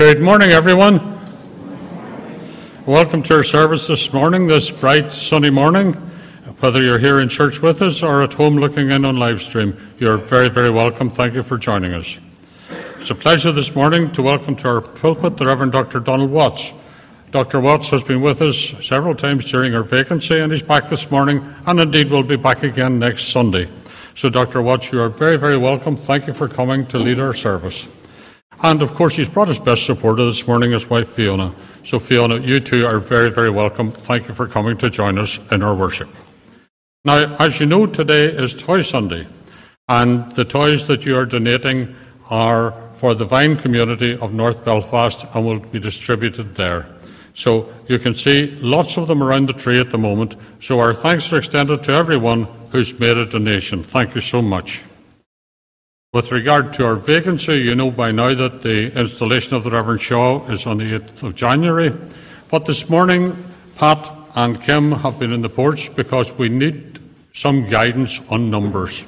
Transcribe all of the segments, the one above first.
Good morning, everyone. Welcome to our service this morning, this bright sunny morning. Whether you're here in church with us or at home looking in on live stream, you're very, very welcome. Thank you for joining us. It's a pleasure this morning to welcome to our pulpit the Reverend Dr. Donald Watts. Dr. Watts has been with us several times during our vacancy and he's back this morning and indeed will be back again next Sunday. So, Dr. Watts, you are very, very welcome. Thank you for coming to lead our service. And of course, he's brought his best supporter this morning, his wife Fiona. So, Fiona, you two are very, very welcome. Thank you for coming to join us in our worship. Now, as you know, today is Toy Sunday, and the toys that you are donating are for the Vine community of North Belfast and will be distributed there. So you can see lots of them around the tree at the moment. So our thanks are extended to everyone who's made a donation. Thank you so much. With regard to our vacancy, you know by now that the installation of the Reverend Shaw is on the 8th of January. But this morning, Pat and Kim have been in the porch because we need some guidance on numbers.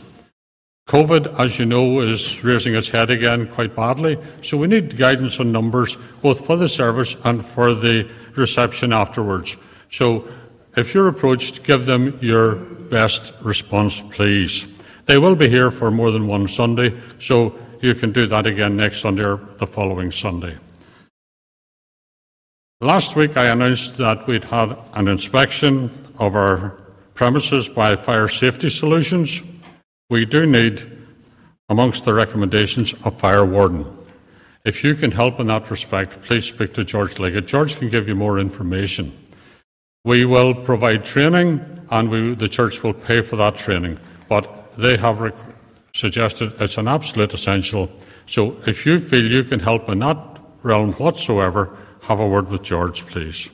COVID, as you know, is raising its head again quite badly, so we need guidance on numbers both for the service and for the reception afterwards. So if you're approached, give them your best response, please. They will be here for more than one Sunday, so you can do that again next Sunday or the following Sunday. Last week I announced that we'd had an inspection of our premises by Fire Safety Solutions. We do need, amongst the recommendations, a fire warden. If you can help in that respect, please speak to George Leggett. George can give you more information. We will provide training and we, the church will pay for that training. But they have rec- suggested it's an absolute essential. So if you feel you can help in that realm whatsoever, have a word with George, please.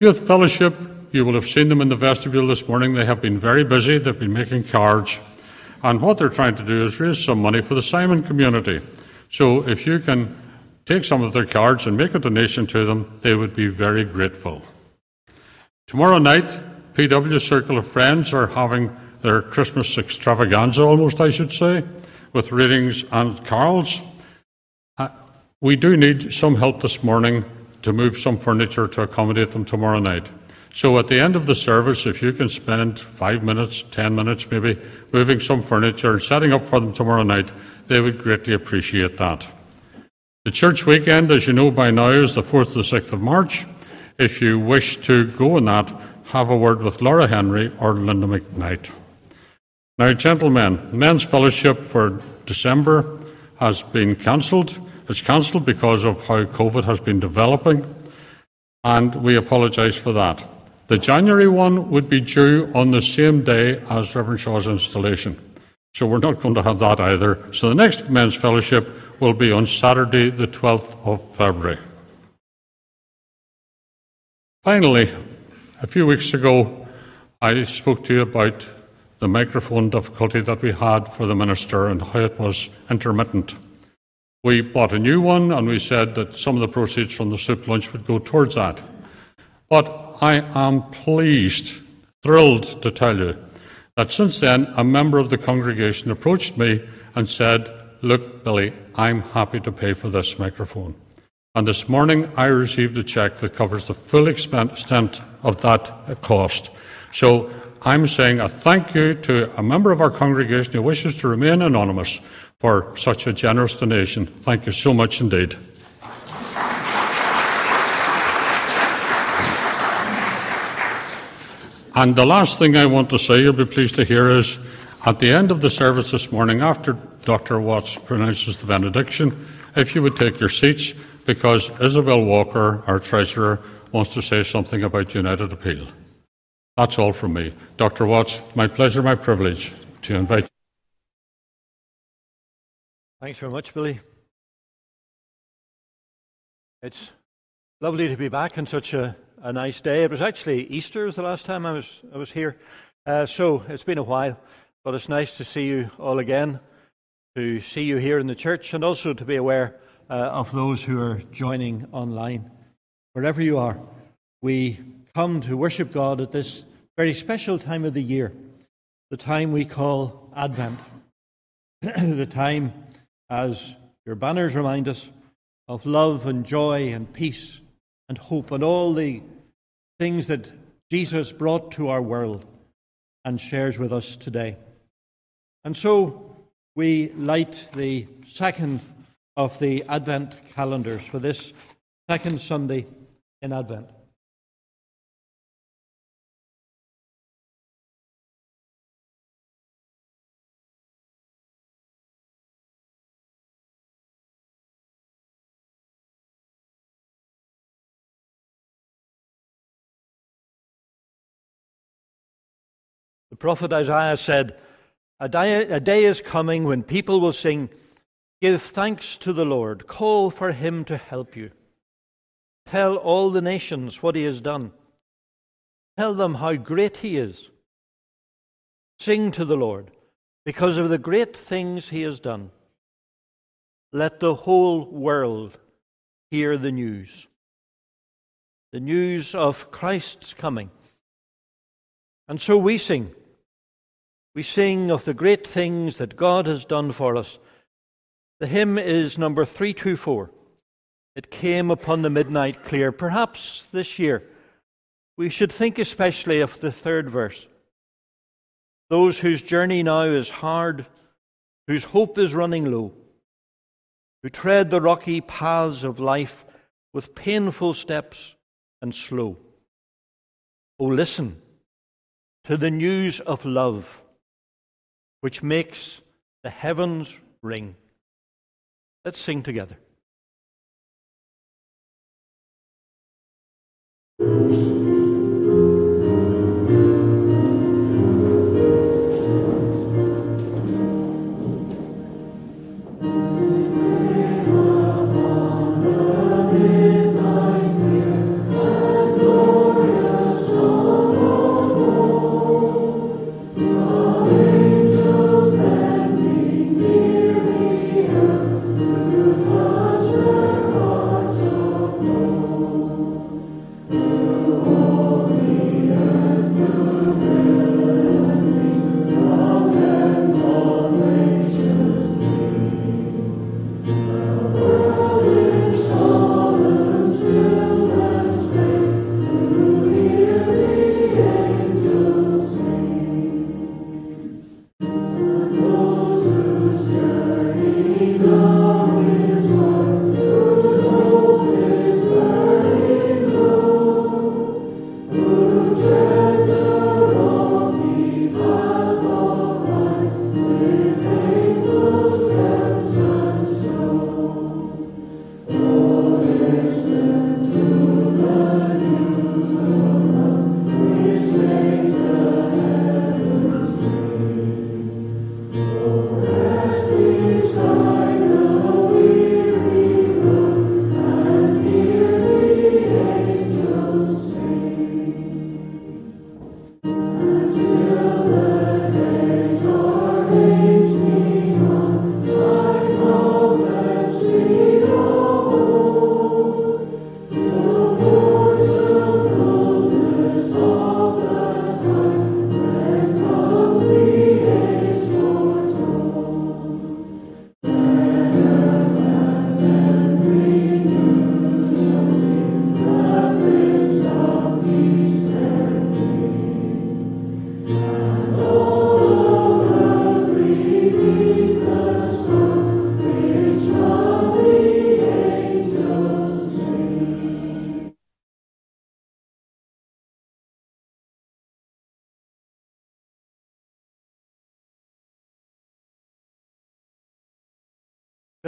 Youth Fellowship, you will have seen them in the vestibule this morning. They have been very busy, they've been making cards. And what they're trying to do is raise some money for the Simon community. So if you can take some of their cards and make a donation to them, they would be very grateful. Tomorrow night, PW Circle of Friends are having their Christmas extravaganza, almost, I should say, with readings and carols. Uh, we do need some help this morning to move some furniture to accommodate them tomorrow night. So at the end of the service, if you can spend five minutes, ten minutes maybe, moving some furniture and setting up for them tomorrow night, they would greatly appreciate that. The church weekend, as you know by now, is the 4th to the 6th of March. If you wish to go on that, have a word with Laura Henry or Linda McKnight. Now, gentlemen, men's fellowship for December has been cancelled. It's cancelled because of how COVID has been developing, and we apologise for that. The January one would be due on the same day as Reverend Shaw's installation. So we're not going to have that either. So the next men's fellowship will be on Saturday, the 12th of February. Finally, a few weeks ago, I spoke to you about the microphone difficulty that we had for the minister and how it was intermittent. We bought a new one and we said that some of the proceeds from the soup lunch would go towards that. But I am pleased, thrilled to tell you that since then a member of the congregation approached me and said, Look, Billy, I'm happy to pay for this microphone. And this morning I received a cheque that covers the full extent of that cost. So I'm saying a thank you to a member of our congregation who wishes to remain anonymous for such a generous donation. Thank you so much indeed. And the last thing I want to say, you'll be pleased to hear, is at the end of the service this morning, after Dr. Watts pronounces the benediction, if you would take your seats, because Isabel Walker, our treasurer, wants to say something about United Appeal. That's all from me. Dr. Watts, my pleasure, my privilege to invite you. Thanks very much, Billy. It's lovely to be back on such a, a nice day. It was actually Easter was the last time I was I was here, uh, so it's been a while. But it's nice to see you all again, to see you here in the church, and also to be aware uh, of those who are joining online. Wherever you are, we come to worship God at this very special time of the year, the time we call Advent, the time, as your banners remind us, of love and joy and peace and hope and all the things that Jesus brought to our world and shares with us today. And so we light the second of the Advent calendars for this second Sunday in Advent. Prophet Isaiah said, a day, a day, is coming when people will sing, Give thanks to the Lord, call for him to help you. Tell all the nations what he has done. Tell them how great he is. Sing to the Lord because of the great things he has done. Let the whole world hear the news the news of Christ's coming. And so we sing. We sing of the great things that God has done for us. The hymn is number 324. It came upon the midnight clear. Perhaps this year we should think especially of the third verse. Those whose journey now is hard, whose hope is running low, who tread the rocky paths of life with painful steps and slow. Oh, listen to the news of love which makes the heavens ring. Let's sing together.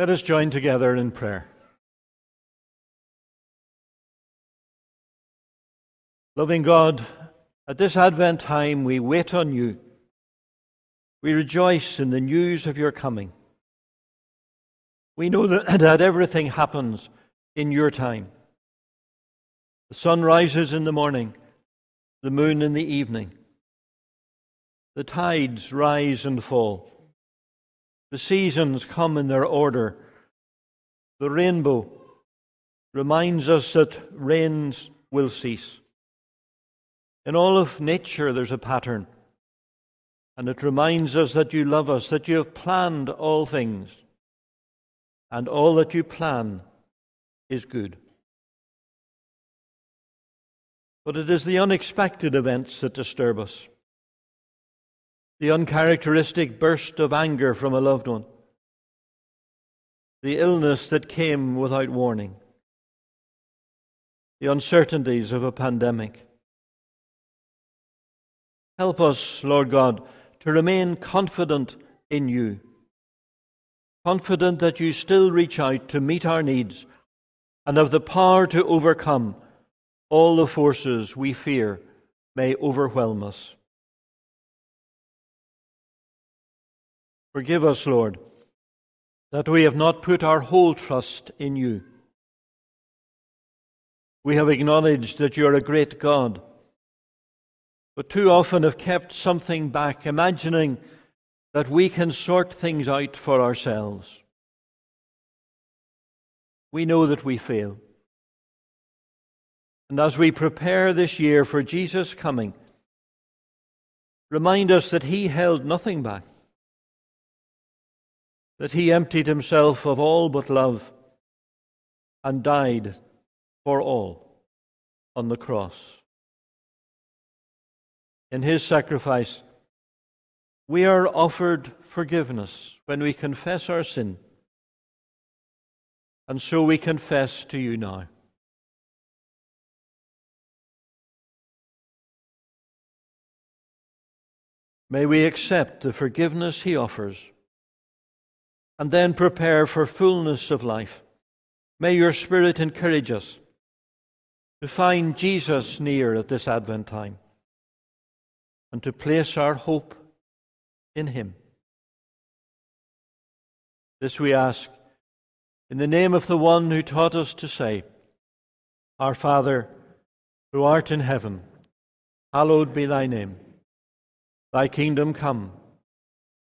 Let us join together in prayer. Loving God, at this Advent time we wait on you. We rejoice in the news of your coming. We know that, that everything happens in your time. The sun rises in the morning, the moon in the evening. The tides rise and fall. The seasons come in their order. The rainbow reminds us that rains will cease. In all of nature, there's a pattern. And it reminds us that you love us, that you have planned all things. And all that you plan is good. But it is the unexpected events that disturb us. The uncharacteristic burst of anger from a loved one. The illness that came without warning. The uncertainties of a pandemic. Help us, Lord God, to remain confident in you. Confident that you still reach out to meet our needs and have the power to overcome all the forces we fear may overwhelm us. Forgive us, Lord, that we have not put our whole trust in you. We have acknowledged that you are a great God, but too often have kept something back, imagining that we can sort things out for ourselves. We know that we fail. And as we prepare this year for Jesus' coming, remind us that He held nothing back, that He emptied Himself of all but love and died for all on the cross. In His sacrifice, we are offered forgiveness when we confess our sin. And so we confess to you now. May we accept the forgiveness he offers and then prepare for fullness of life. May your Spirit encourage us to find Jesus near at this Advent time and to place our hope in him. This we ask in the name of the one who taught us to say, Our Father, who art in heaven, hallowed be thy name. Thy kingdom come,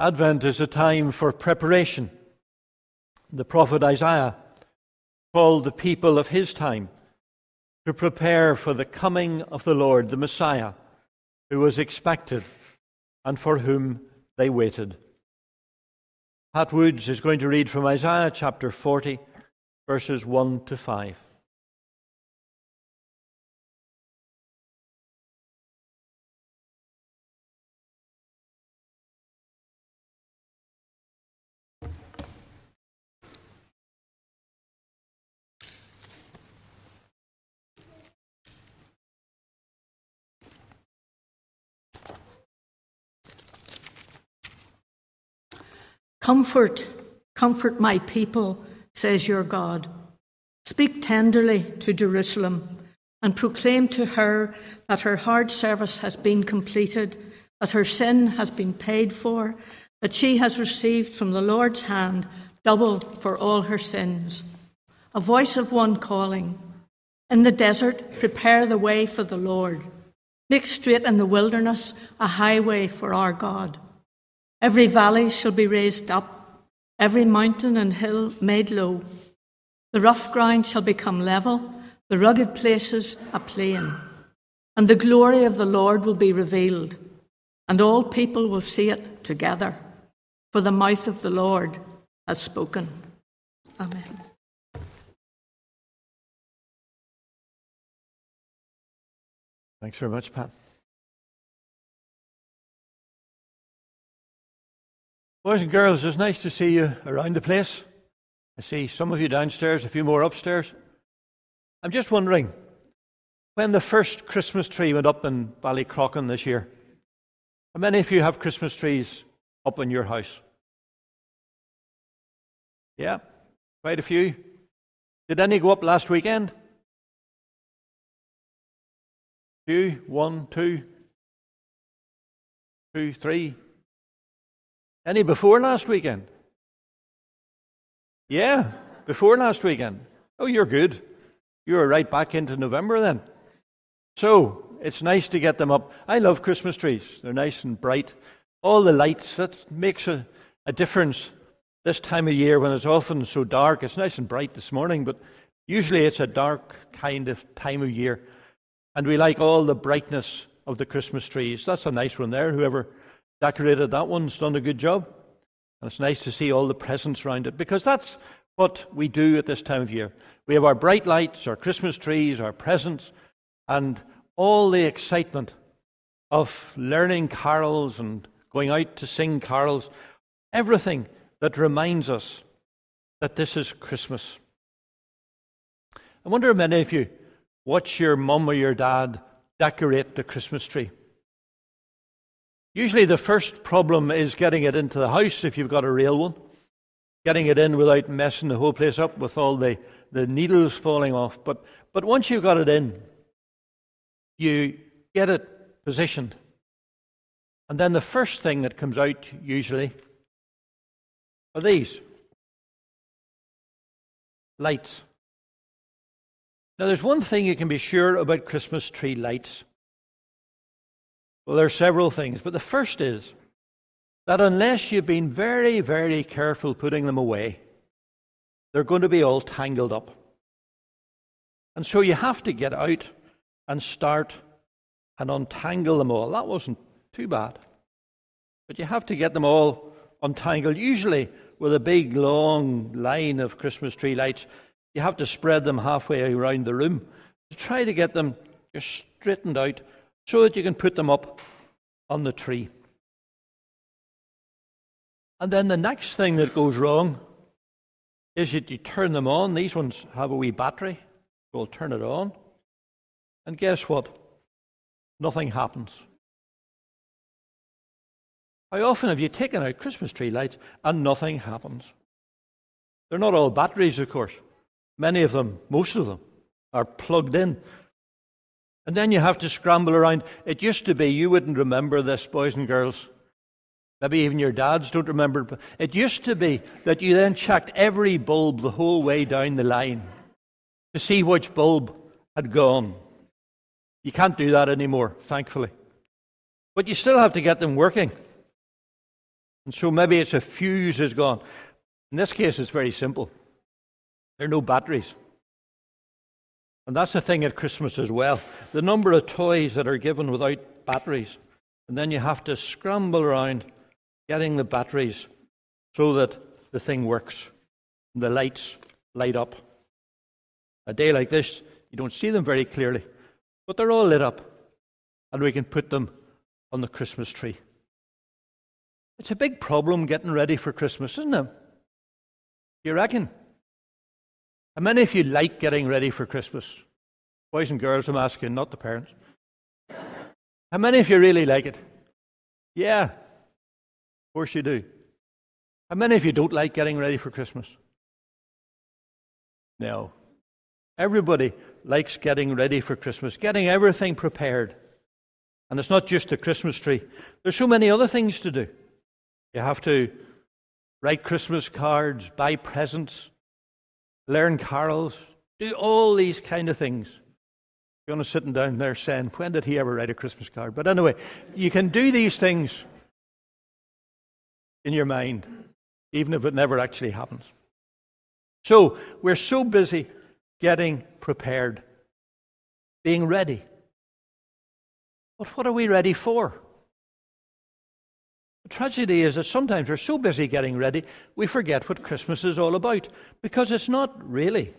Advent is a time for preparation. The prophet Isaiah called the people of his time to prepare for the coming of the Lord, the Messiah, who was expected and for whom they waited. Pat Woods is going to read from Isaiah chapter 40, verses 1 to 5. Comfort, comfort my people, says your God. Speak tenderly to Jerusalem and proclaim to her that her hard service has been completed, that her sin has been paid for, that she has received from the Lord's hand double for all her sins. A voice of one calling, In the desert, prepare the way for the Lord. Make straight in the wilderness a highway for our God. Every valley shall be raised up, every mountain and hill made low. The rough ground shall become level, the rugged places a plain. And the glory of the Lord will be revealed, and all people will see it together. For the mouth of the Lord has spoken. Amen. Thanks very much, Pat. Boys and girls, it's nice to see you around the place. I see some of you downstairs, a few more upstairs. I'm just wondering when the first Christmas tree went up in Ballycrochan this year, how many of you have Christmas trees up in your house? Yeah, quite a few. Did any go up last weekend? Two, one, two, two, three, any before last weekend? Yeah, before last weekend. Oh, you're good. You were right back into November then. So it's nice to get them up. I love Christmas trees. They're nice and bright. All the lights, that makes a, a difference this time of year when it's often so dark. It's nice and bright this morning, but usually it's a dark kind of time of year. And we like all the brightness of the Christmas trees. That's a nice one there. Whoever decorated that one's done a good job. And it's nice to see all the presents around it because that's what we do at this time of year. We have our bright lights, our Christmas trees, our presents, and all the excitement of learning carols and going out to sing carols. Everything that reminds us that this is Christmas. I wonder if many of you watch your mum or your dad decorate the Christmas tree. Usually, the first problem is getting it into the house if you've got a real one, getting it in without messing the whole place up with all the, the needles falling off. But, but once you've got it in, you get it positioned. And then the first thing that comes out, usually, are these lights. Now, there's one thing you can be sure about Christmas tree lights. Well, there are several things, but the first is that unless you've been very, very careful putting them away, they're going to be all tangled up. And so you have to get out and start and untangle them all. That wasn't too bad. But you have to get them all untangled, usually with a big, long line of Christmas tree lights. You have to spread them halfway around the room to try to get them just straightened out so that you can put them up on the tree. And then the next thing that goes wrong is that you turn them on. These ones have a wee battery. We'll turn it on. And guess what? Nothing happens. How often have you taken out Christmas tree lights and nothing happens? They're not all batteries, of course. Many of them, most of them, are plugged in and then you have to scramble around. It used to be, you wouldn't remember this, boys and girls. Maybe even your dads don't remember. But it used to be that you then checked every bulb the whole way down the line to see which bulb had gone. You can't do that anymore, thankfully. But you still have to get them working. And so maybe it's a fuse is gone. In this case, it's very simple. There are no batteries. And that's the thing at Christmas as well. The number of toys that are given without batteries. And then you have to scramble around getting the batteries so that the thing works. The lights light up. A day like this, you don't see them very clearly, but they're all lit up. And we can put them on the Christmas tree. It's a big problem getting ready for Christmas, isn't it? You reckon? How many of you like getting ready for Christmas? Boys and girls, I'm asking, not the parents. How many of you really like it? Yeah, of course you do. How many of you don't like getting ready for Christmas? No. Everybody likes getting ready for Christmas, getting everything prepared. And it's not just the Christmas tree, there's so many other things to do. You have to write Christmas cards, buy presents, learn carols, do all these kind of things. You're sitting down there saying, When did he ever write a Christmas card? But anyway, you can do these things in your mind, even if it never actually happens. So we're so busy getting prepared, being ready. But what are we ready for? The tragedy is that sometimes we're so busy getting ready, we forget what Christmas is all about because it's not really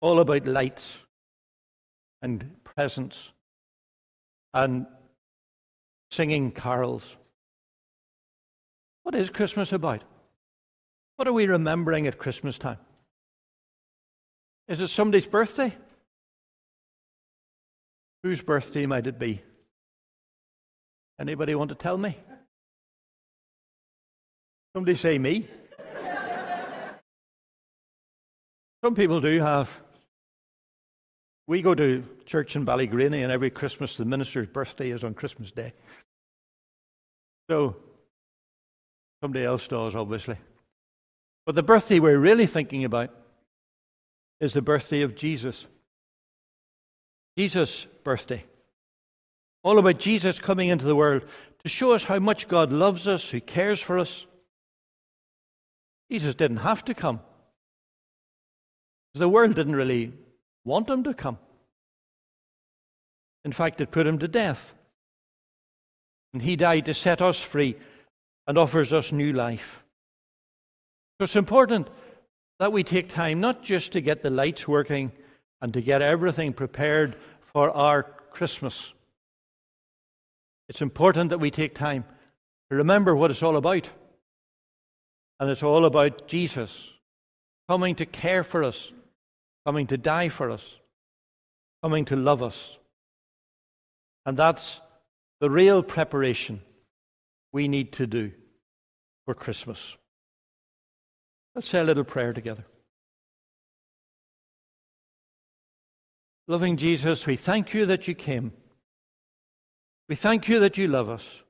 all about lights and presents and singing carols. What is Christmas about? What are we remembering at Christmas time? Is it somebody's birthday? Whose birthday might it be? Anybody want to tell me? Somebody say me. Some people do have. We go to church in Ballygrainey, and every Christmas the minister's birthday is on Christmas Day. So, somebody else does, obviously. But the birthday we're really thinking about is the birthday of Jesus. Jesus' birthday. All about Jesus coming into the world to show us how much God loves us, who cares for us. Jesus didn't have to come. The world didn't really want him to come. In fact, it put him to death. And he died to set us free and offers us new life. So it's important that we take time not just to get the lights working and to get everything prepared for our Christmas. It's important that we take time to remember what it's all about. And it's all about Jesus coming to care for us, coming to die for us, coming to love us. And that's the real preparation we need to do for Christmas. Let's say a little prayer together. Loving Jesus, we thank you that you came. We thank you that you love us.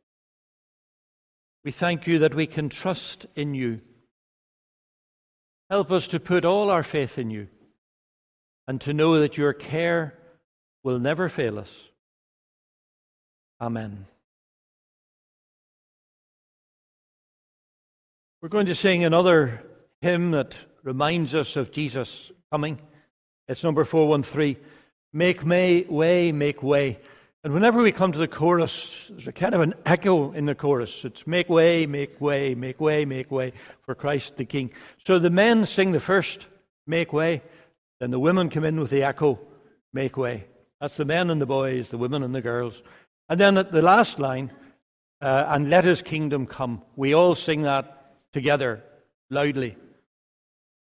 We thank you that we can trust in you. Help us to put all our faith in you and to know that your care will never fail us. Amen. We're going to sing another hymn that reminds us of Jesus coming. It's number 413 Make may, way, make way. And whenever we come to the chorus, there's a kind of an echo in the chorus. It's make way, make way, make way, make way for Christ the King. So the men sing the first, make way, then the women come in with the echo, make way. That's the men and the boys, the women and the girls. And then at the last line, uh, and let his kingdom come. We all sing that together, loudly,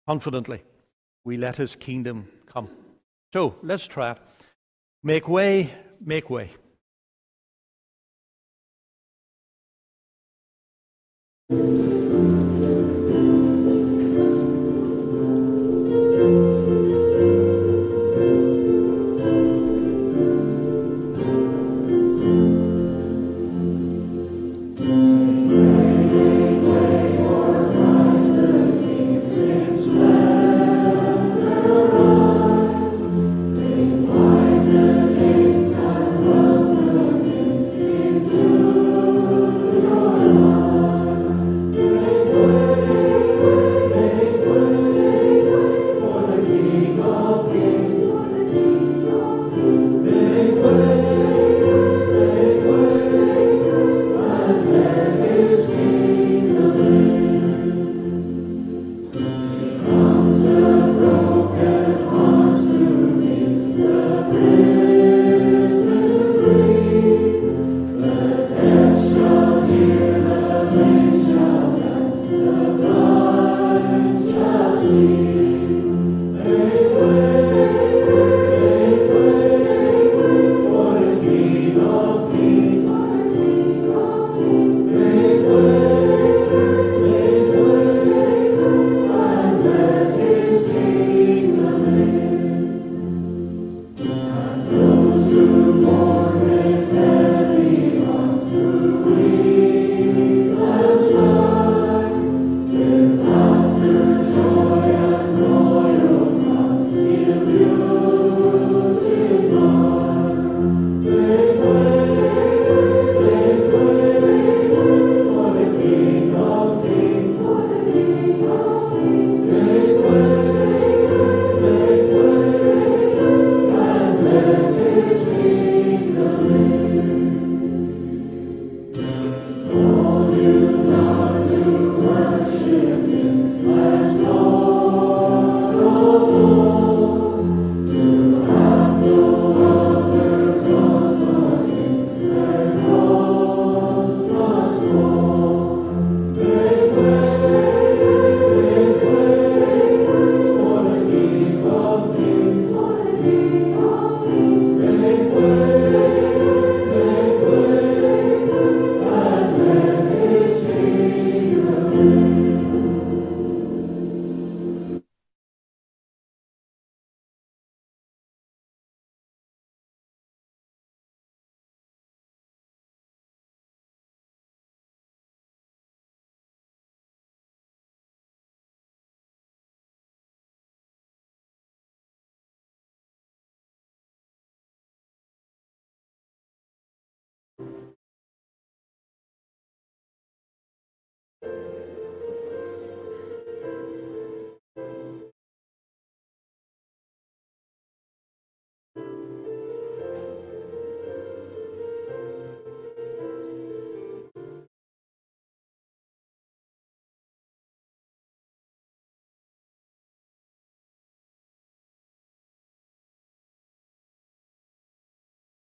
confidently. We let his kingdom come. So let's try it. Make way, make way.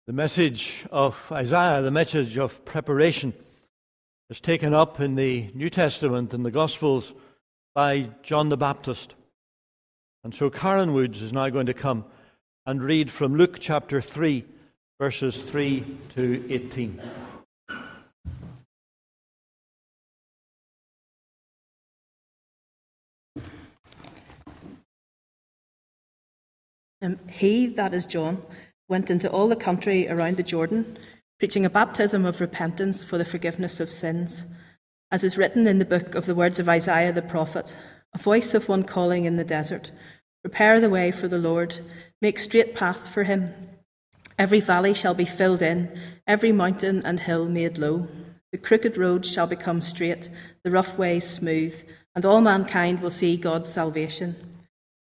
The message of Isaiah, the message of preparation, is taken up in the New Testament and the Gospels by John the Baptist. And so Karen Woods is now going to come and read from Luke chapter 3, verses 3 to 18. Um, he, that is John, went into all the country around the Jordan, preaching a baptism of repentance for the forgiveness of sins. As is written in the book of the words of Isaiah the prophet, a voice of one calling in the desert, Prepare the way for the Lord, make straight paths for him. Every valley shall be filled in, every mountain and hill made low. The crooked roads shall become straight, the rough ways smooth, and all mankind will see God's salvation.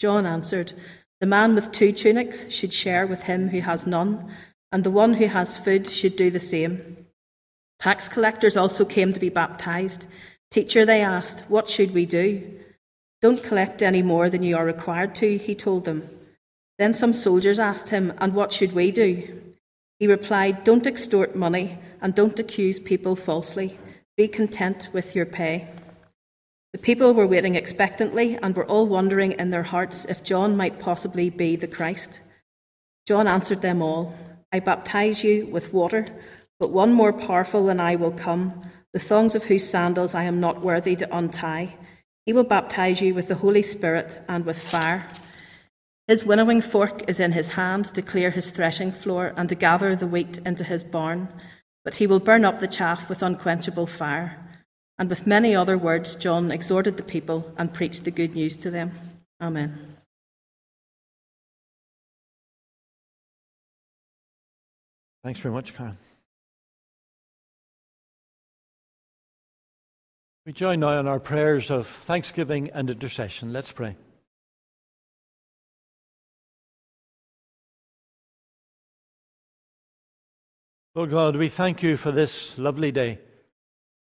John answered, The man with two tunics should share with him who has none, and the one who has food should do the same. Tax collectors also came to be baptized. Teacher, they asked, What should we do? Don't collect any more than you are required to, he told them. Then some soldiers asked him, And what should we do? He replied, Don't extort money and don't accuse people falsely. Be content with your pay. The people were waiting expectantly and were all wondering in their hearts if John might possibly be the Christ. John answered them all I baptize you with water, but one more powerful than I will come, the thongs of whose sandals I am not worthy to untie. He will baptize you with the Holy Spirit and with fire. His winnowing fork is in his hand to clear his threshing floor and to gather the wheat into his barn, but he will burn up the chaff with unquenchable fire. And with many other words, John exhorted the people and preached the good news to them. Amen. Thanks very much, Karen. We join now in our prayers of thanksgiving and intercession. Let's pray. Lord God, we thank you for this lovely day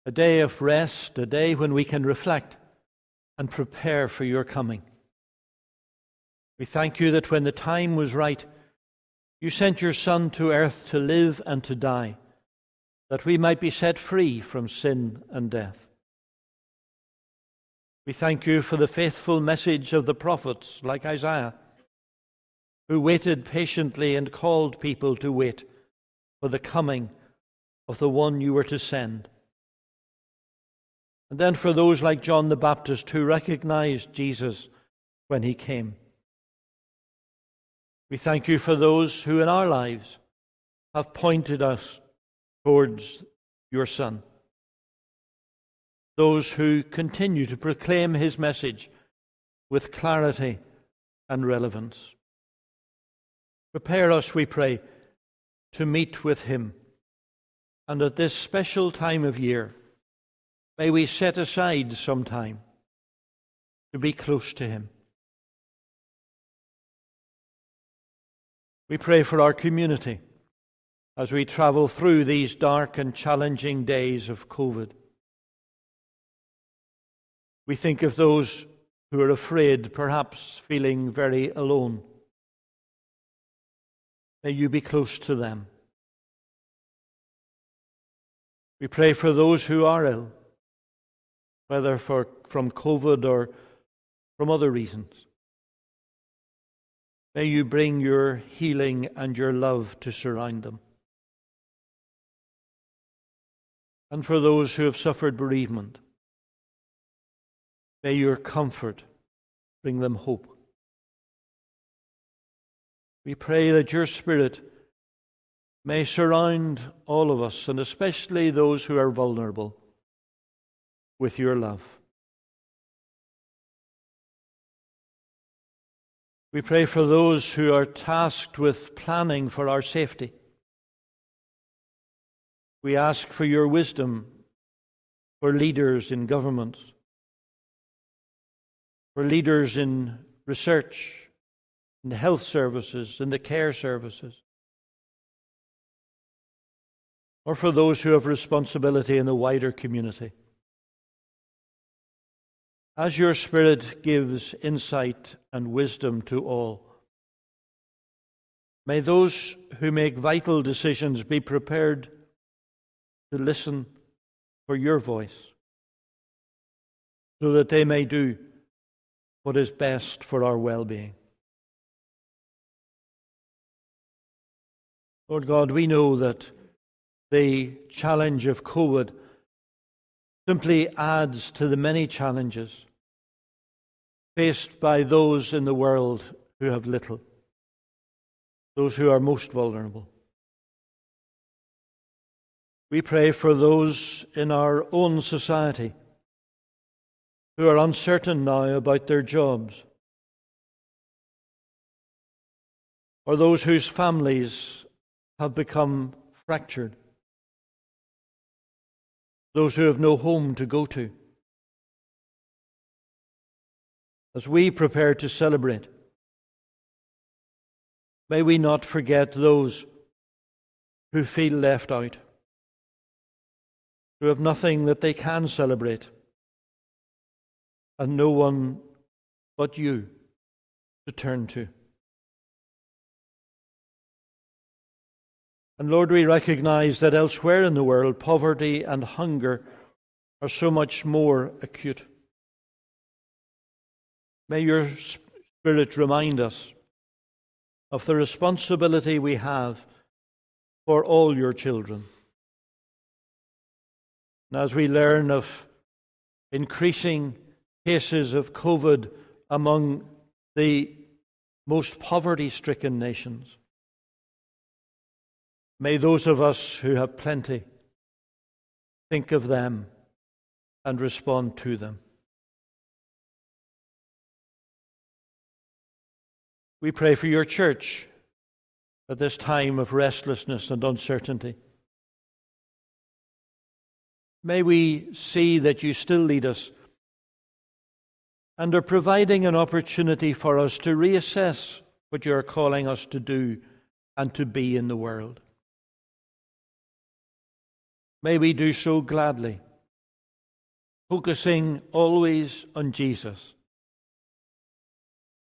a day of rest, a day when we can reflect and prepare for your coming. We thank you that when the time was right, you sent your Son to earth to live and to die, that we might be set free from sin and death. We thank you for the faithful message of the prophets like Isaiah, who waited patiently and called people to wait for the coming of the one you were to send. And then for those like John the Baptist who recognized Jesus when he came. We thank you for those who in our lives have pointed us towards your Son. Those who continue to proclaim his message with clarity and relevance. Prepare us, we pray, to meet with him. And at this special time of year, May we set aside some time to be close to Him. We pray for our community as we travel through these dark and challenging days of COVID. We think of those who are afraid, perhaps feeling very alone. May you be close to them. We pray for those who are ill whether for, from COVID or from other reasons. May you bring your healing and your love to surround them. And for those who have suffered bereavement, may your comfort bring them hope. We pray that your Spirit may surround all of us, and especially those who are vulnerable with your love. We pray for those who are tasked with planning for our safety. We ask for your wisdom for leaders in governments, for leaders in research, in the health services, in the care services, or for those who have responsibility in the wider community. As your Spirit gives insight and wisdom to all, may those who make vital decisions be prepared to listen for your voice, so that they may do what is best for our well being. Lord God, we know that the challenge of COVID simply adds to the many challenges faced by those in the world who have little, those who are most vulnerable. We pray for those in our own society who are uncertain now about their jobs, or those whose families have become fractured, those who have no home to go to. As we prepare to celebrate, may we not forget those who feel left out who have nothing that they can celebrate, and no one but you to turn to. And Lord, we recognize that elsewhere in the world, poverty and hunger are so much more acute. May your Spirit remind us of the responsibility we have for all your children. And as we learn of increasing cases of COVID among the most poverty stricken nations, may those of us who have plenty think of them and respond to them. We pray for your church at this time of restlessness and uncertainty. May we see that you still lead us and are providing an opportunity for us to reassess what you are calling us to do and to be in the world. May we do so gladly, focusing always on Jesus,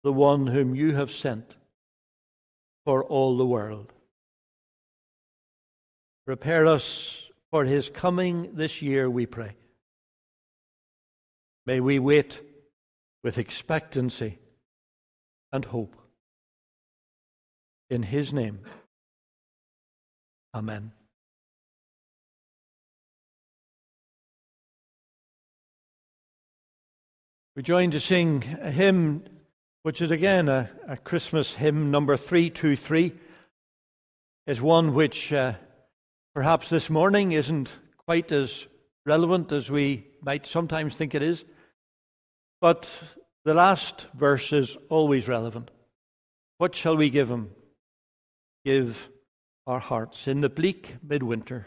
the one whom you have sent for all the world. Prepare us for his coming this year, we pray. May we wait with expectancy and hope. In his name, Amen. We join to sing a hymn, which is again a, a Christmas hymn, number 323, is one which uh, perhaps this morning isn't quite as relevant as we might sometimes think it is. But the last verse is always relevant. What shall we give him? Give our hearts in the bleak midwinter.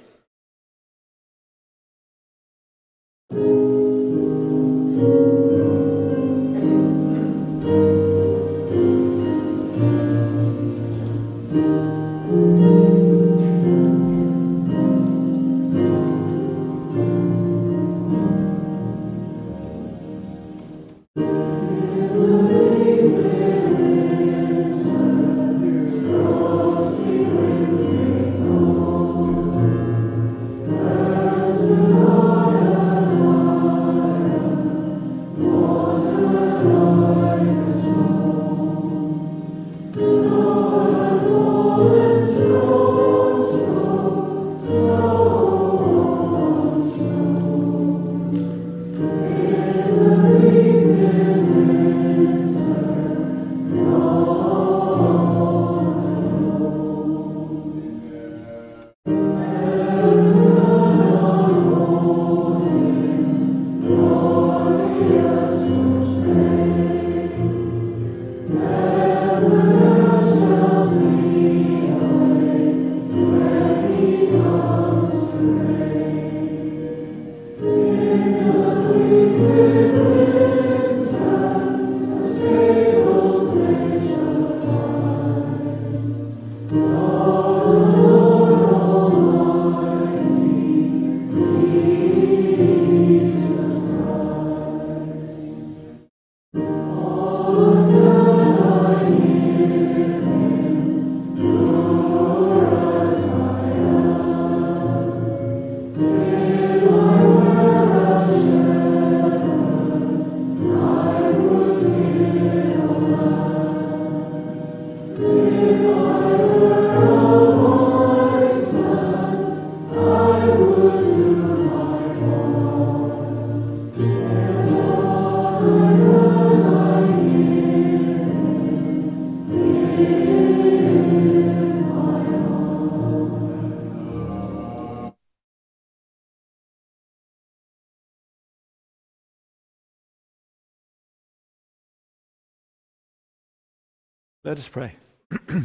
Let us pray.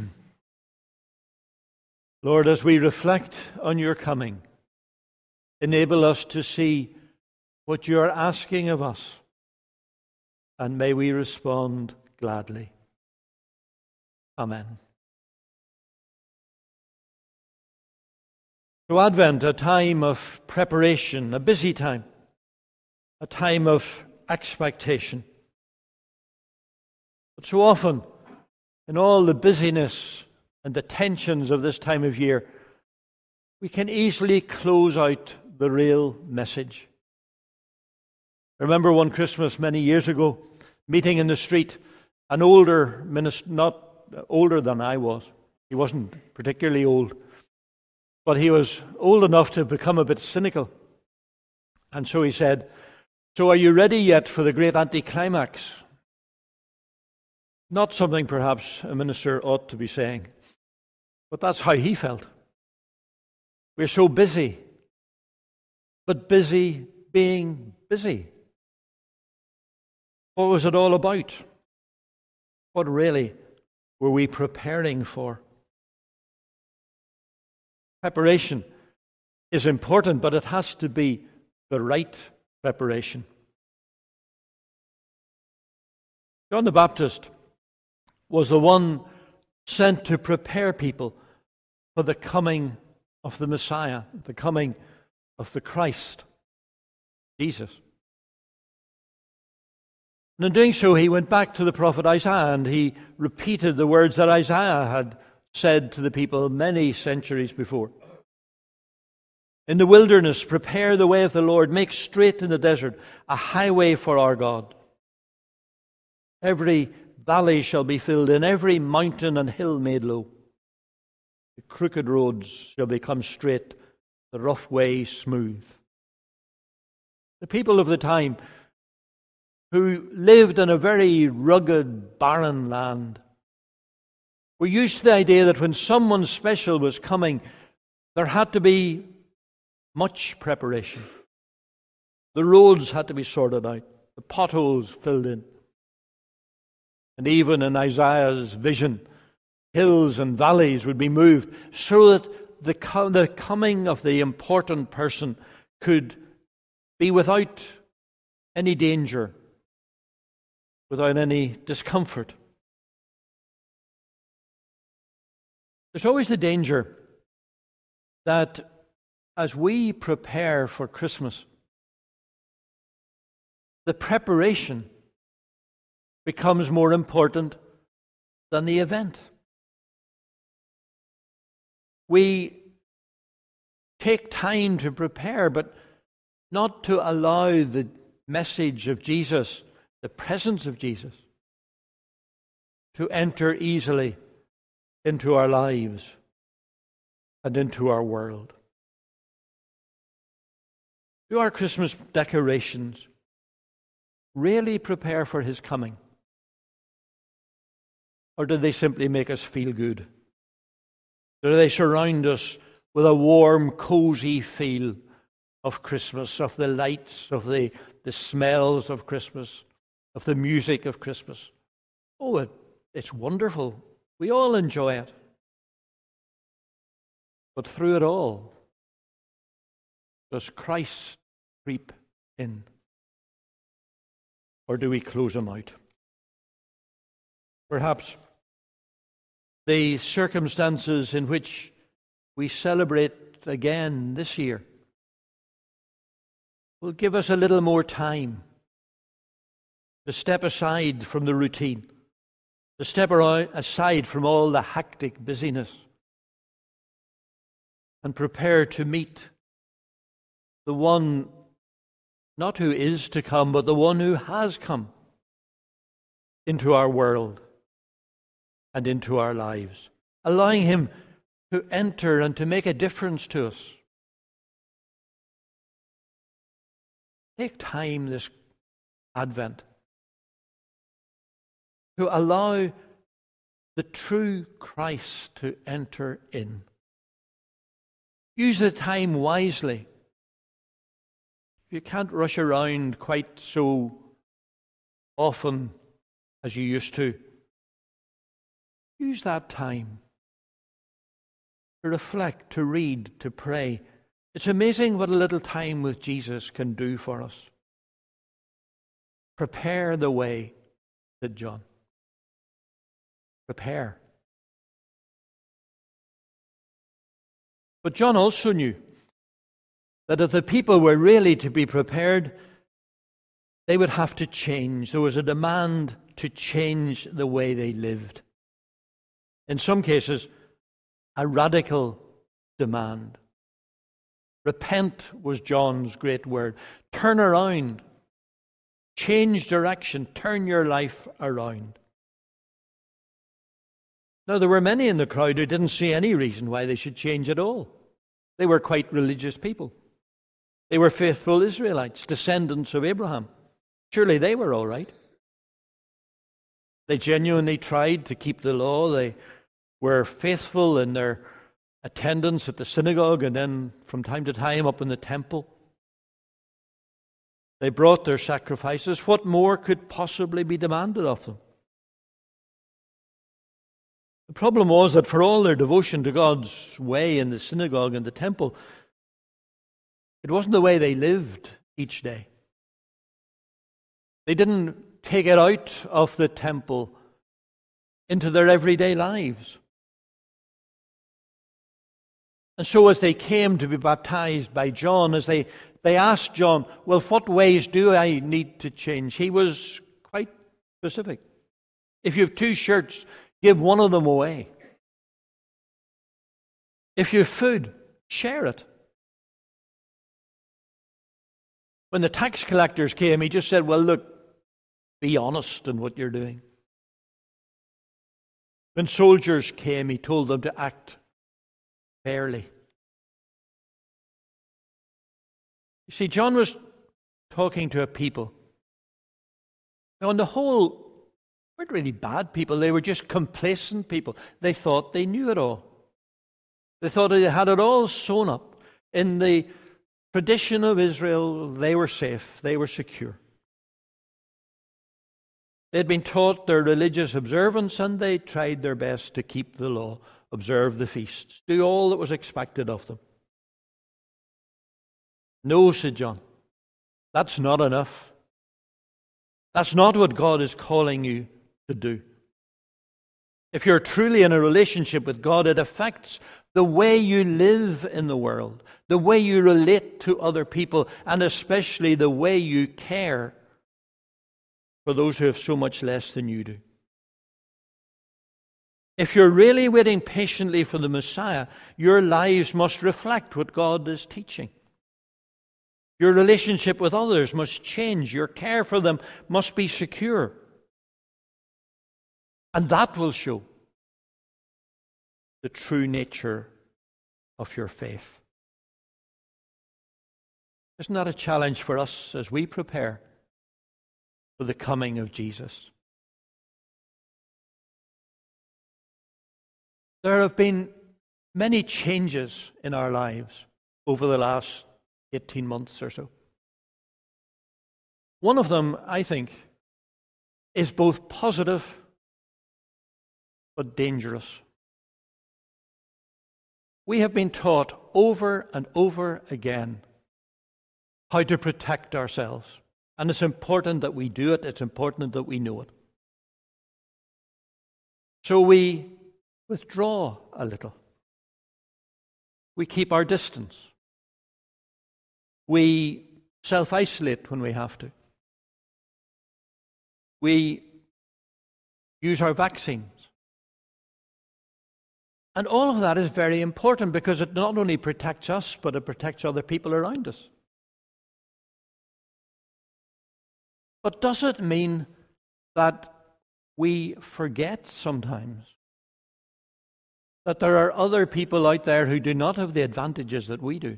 Lord, as we reflect on your coming, enable us to see what you are asking of us, and may we respond gladly. Amen. So, Advent, a time of preparation, a busy time, a time of expectation. But so often, in all the busyness and the tensions of this time of year, we can easily close out the real message. I remember one Christmas many years ago, meeting in the street an older minister, not older than I was. He wasn't particularly old, but he was old enough to become a bit cynical. And so he said, So are you ready yet for the great anticlimax? Not something perhaps a minister ought to be saying, but that's how he felt. We're so busy, but busy being busy. What was it all about? What really were we preparing for? Preparation is important, but it has to be the right preparation. John the Baptist was the one sent to prepare people for the coming of the Messiah, the coming of the Christ, Jesus. And in doing so, he went back to the prophet Isaiah and he repeated the words that Isaiah had said to the people many centuries before. In the wilderness, prepare the way of the Lord, make straight in the desert a highway for our God. Every valley shall be filled in, every mountain and hill made low. The crooked roads shall become straight, the rough way smooth. The people of the time who lived in a very rugged, barren land were used to the idea that when someone special was coming, there had to be much preparation. The roads had to be sorted out, the potholes filled in. And even in Isaiah's vision, hills and valleys would be moved so that the, co- the coming of the important person could be without any danger, without any discomfort. There's always the danger that as we prepare for Christmas, the preparation becomes more important than the event. We take time to prepare, but not to allow the message of Jesus, the presence of Jesus, to enter easily into our lives and into our world. Do our Christmas decorations really prepare for his coming? Or do they simply make us feel good? Do they surround us with a warm, cozy feel of Christmas, of the lights, of the, the smells of Christmas, of the music of Christmas? Oh, it, it's wonderful. We all enjoy it. But through it all, does Christ creep in? Or do we close him out? Perhaps the circumstances in which we celebrate again this year will give us a little more time to step aside from the routine, to step aside from all the hectic busyness, and prepare to meet the one not who is to come, but the one who has come into our world and into our lives, allowing Him to enter and to make a difference to us. Take time this Advent to allow the true Christ to enter in. Use the time wisely. You can't rush around quite so often as you used to use that time to reflect, to read, to pray. It's amazing what a little time with Jesus can do for us. Prepare the way, said John. Prepare. But John also knew that if the people were really to be prepared, they would have to change. There was a demand to change the way they lived. In some cases, a radical demand. Repent was John's great word. Turn around. Change direction. Turn your life around. Now, there were many in the crowd who didn't see any reason why they should change at all. They were quite religious people. They were faithful Israelites, descendants of Abraham. Surely they were all right. They genuinely tried to keep the law. They were faithful in their attendance at the synagogue and then from time to time up in the temple. They brought their sacrifices. What more could possibly be demanded of them? The problem was that for all their devotion to God's way in the synagogue and the temple, it wasn't the way they lived each day. They didn't take it out of the temple into their everyday lives. And so, as they came to be baptized by John, as they, they asked John, Well, what ways do I need to change? He was quite specific. If you have two shirts, give one of them away. If you have food, share it. When the tax collectors came, he just said, Well, look, be honest in what you're doing. When soldiers came, he told them to act fairly. You see, John was talking to a people. Now, on the whole, weren't really bad people. They were just complacent people. They thought they knew it all. They thought they had it all sewn up. In the tradition of Israel, they were safe, they were secure. They'd been taught their religious observance and they tried their best to keep the law, observe the feasts, do all that was expected of them. No, said John, that's not enough. That's not what God is calling you to do. If you're truly in a relationship with God, it affects the way you live in the world, the way you relate to other people, and especially the way you care for those who have so much less than you do. If you're really waiting patiently for the Messiah, your lives must reflect what God is teaching. Your relationship with others must change. Your care for them must be secure. And that will show the true nature of your faith. Isn't that a challenge for us as we prepare for the coming of Jesus. There have been many changes in our lives over the last 18 months or so. One of them, I think, is both positive but dangerous. We have been taught over and over again how to protect ourselves. And it's important that we do it, it's important that we know it. So we withdraw a little. We keep our distance. We self isolate when we have to. We use our vaccines. And all of that is very important because it not only protects us, but it protects other people around us. But does it mean that we forget sometimes that there are other people out there who do not have the advantages that we do?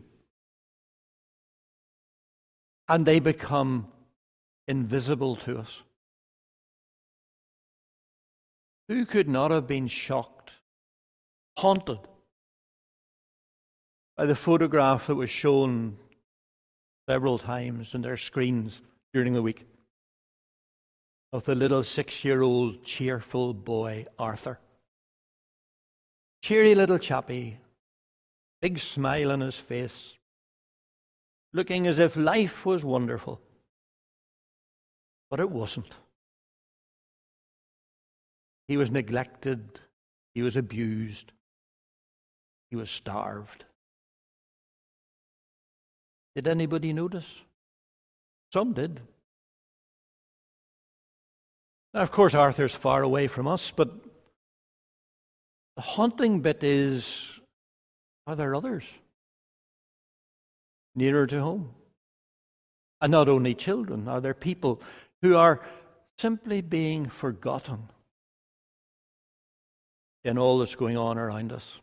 And they become invisible to us. Who could not have been shocked, haunted by the photograph that was shown several times in their screens during the week? of the little six year old cheerful boy, Arthur. Cheery little chappie, big smile on his face, looking as if life was wonderful. But it wasn't. He was neglected, he was abused, he was starved. Did anybody notice? Some did. Now, of course, Arthur's far away from us, but the haunting bit is are there others nearer to home? And not only children, are there people who are simply being forgotten in all that's going on around us?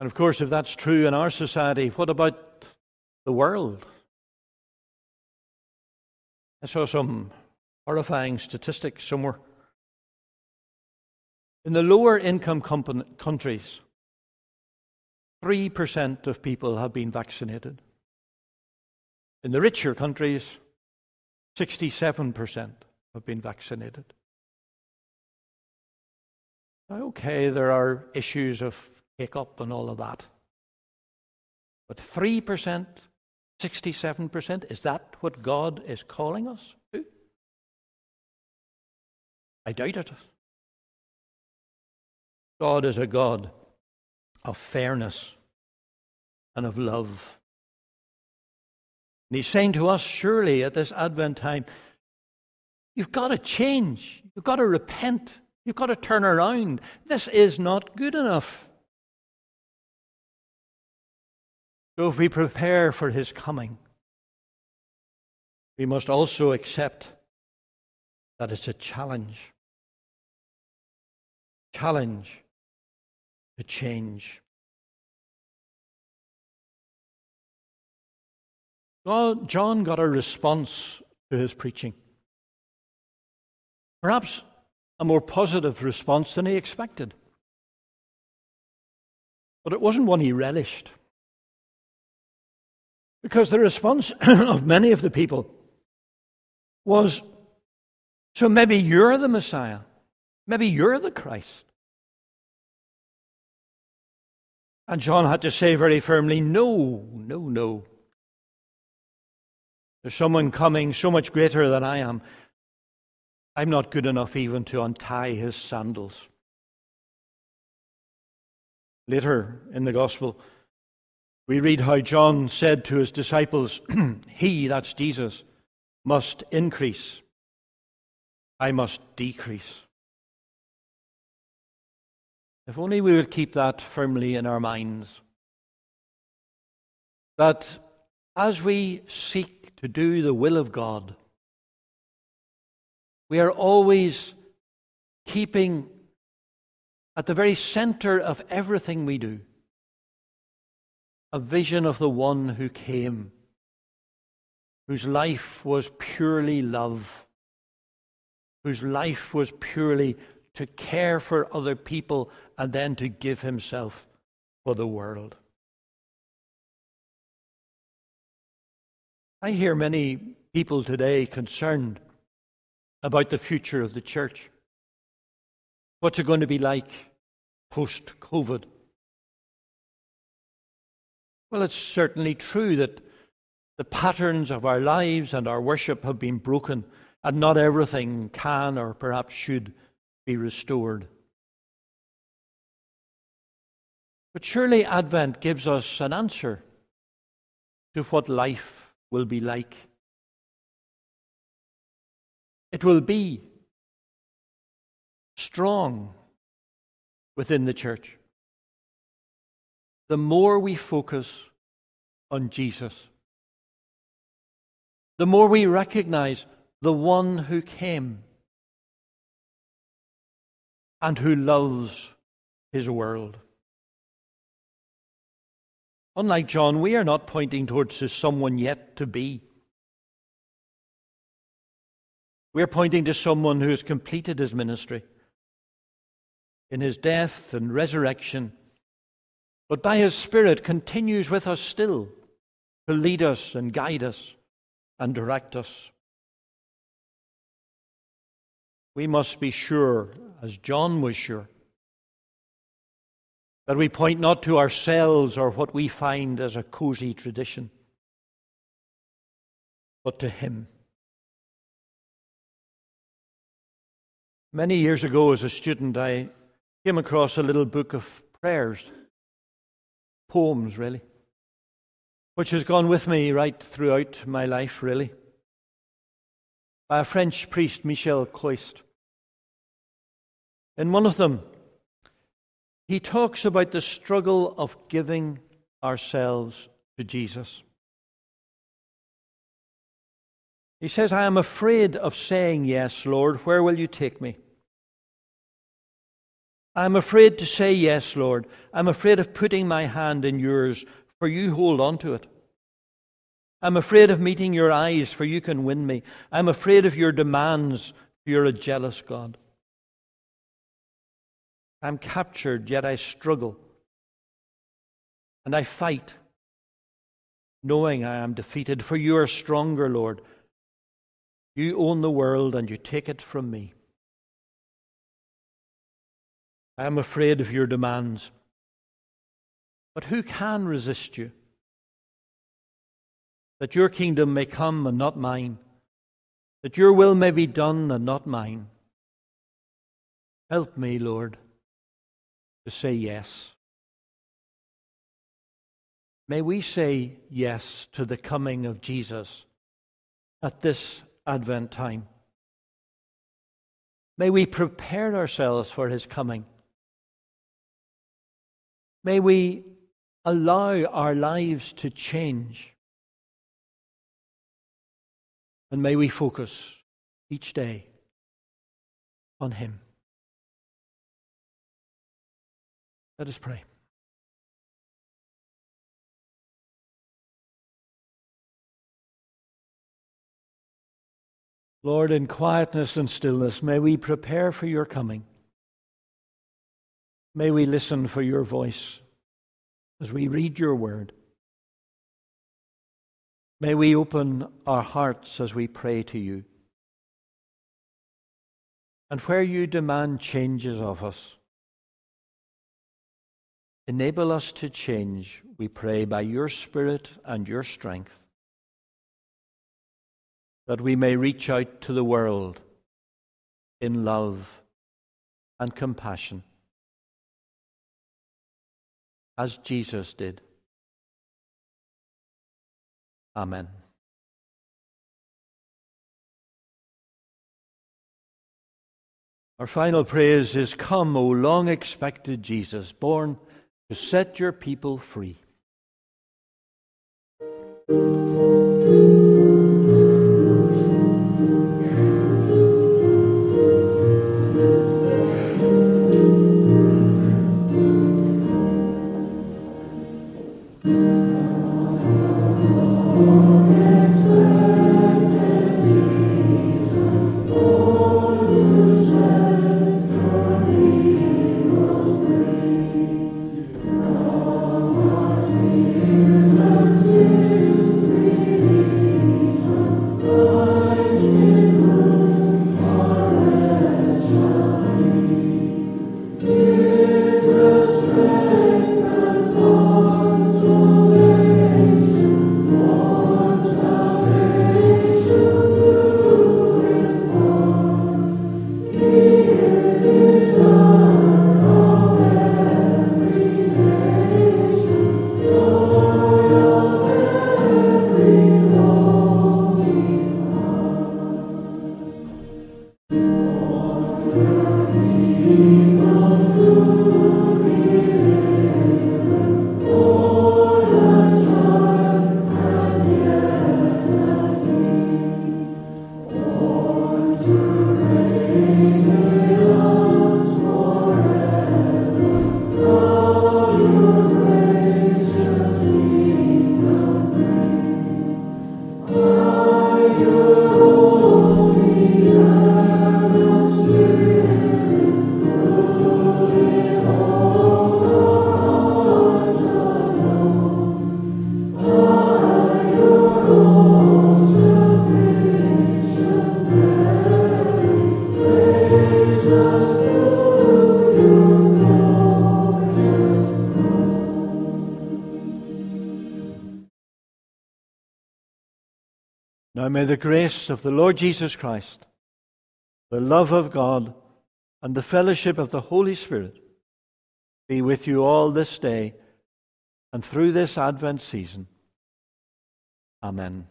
And of course, if that's true in our society, what about the world? I saw some horrifying statistics somewhere. In the lower income countries, 3% of people have been vaccinated. In the richer countries, 67% have been vaccinated. Okay, there are issues of hiccup and all of that. But 3%, 67%, is that what God is calling us to? I doubt it. God is a God of fairness and of love. And He's saying to us, surely at this Advent time, you've got to change. You've got to repent. You've got to turn around. This is not good enough. So if we prepare for His coming, we must also accept that it's a challenge. Challenge to change. John got a response to his preaching. Perhaps a more positive response than he expected. But it wasn't one he relished. Because the response of many of the people was so maybe you're the Messiah. Maybe you're the Christ. And John had to say very firmly, No, no, no. There's someone coming so much greater than I am. I'm not good enough even to untie his sandals. Later in the Gospel, we read how John said to his disciples, He, that's Jesus, must increase, I must decrease. If only we would keep that firmly in our minds. That as we seek to do the will of God, we are always keeping at the very center of everything we do a vision of the one who came, whose life was purely love, whose life was purely to care for other people and then to give himself for the world. I hear many people today concerned about the future of the church. What's it going to be like post COVID? Well, it's certainly true that the patterns of our lives and our worship have been broken, and not everything can or perhaps should be restored. But surely Advent gives us an answer to what life will be like. It will be strong within the church. The more we focus on Jesus, the more we recognize the one who came and who loves his world. Unlike John, we are not pointing towards someone yet to be. We're pointing to someone who has completed his ministry in his death and resurrection, but by his Spirit continues with us still to lead us and guide us and direct us. We must be sure, as John was sure, That we point not to ourselves or what we find as a cozy tradition, but to Him. Many years ago, as a student, I came across a little book of prayers, poems, really, which has gone with me right throughout my life, really, by a French priest, Michel Quoist. In one of them, he talks about the struggle of giving ourselves to Jesus. He says, I am afraid of saying yes, Lord. Where will you take me? I'm afraid to say yes, Lord. I'm afraid of putting my hand in yours, for you hold on to it. I'm afraid of meeting your eyes, for you can win me. I'm afraid of your demands, for you're a jealous God. I'm captured, yet I struggle. And I fight, knowing I am defeated, for you are stronger, Lord. You own the world and you take it from me. I am afraid of your demands. But who can resist you? That your kingdom may come and not mine, that your will may be done and not mine. Help me, Lord to say yes. May we say yes to the coming of Jesus at this Advent time. May we prepare ourselves for his coming. May we allow our lives to change. And may we focus each day on him. Let us pray. Lord, in quietness and stillness, may we prepare for your coming. May we listen for your voice as we read your word. May we open our hearts as we pray to you. And where you demand changes of us, Enable us to change, we pray, by your Spirit and your strength, that we may reach out to the world in love and compassion, as Jesus did. Amen. Our final praise is Come, O long expected Jesus, born to set your people free. The grace of the Lord Jesus Christ, the love of God, and the fellowship of the Holy Spirit be with you all this day and through this Advent season. Amen.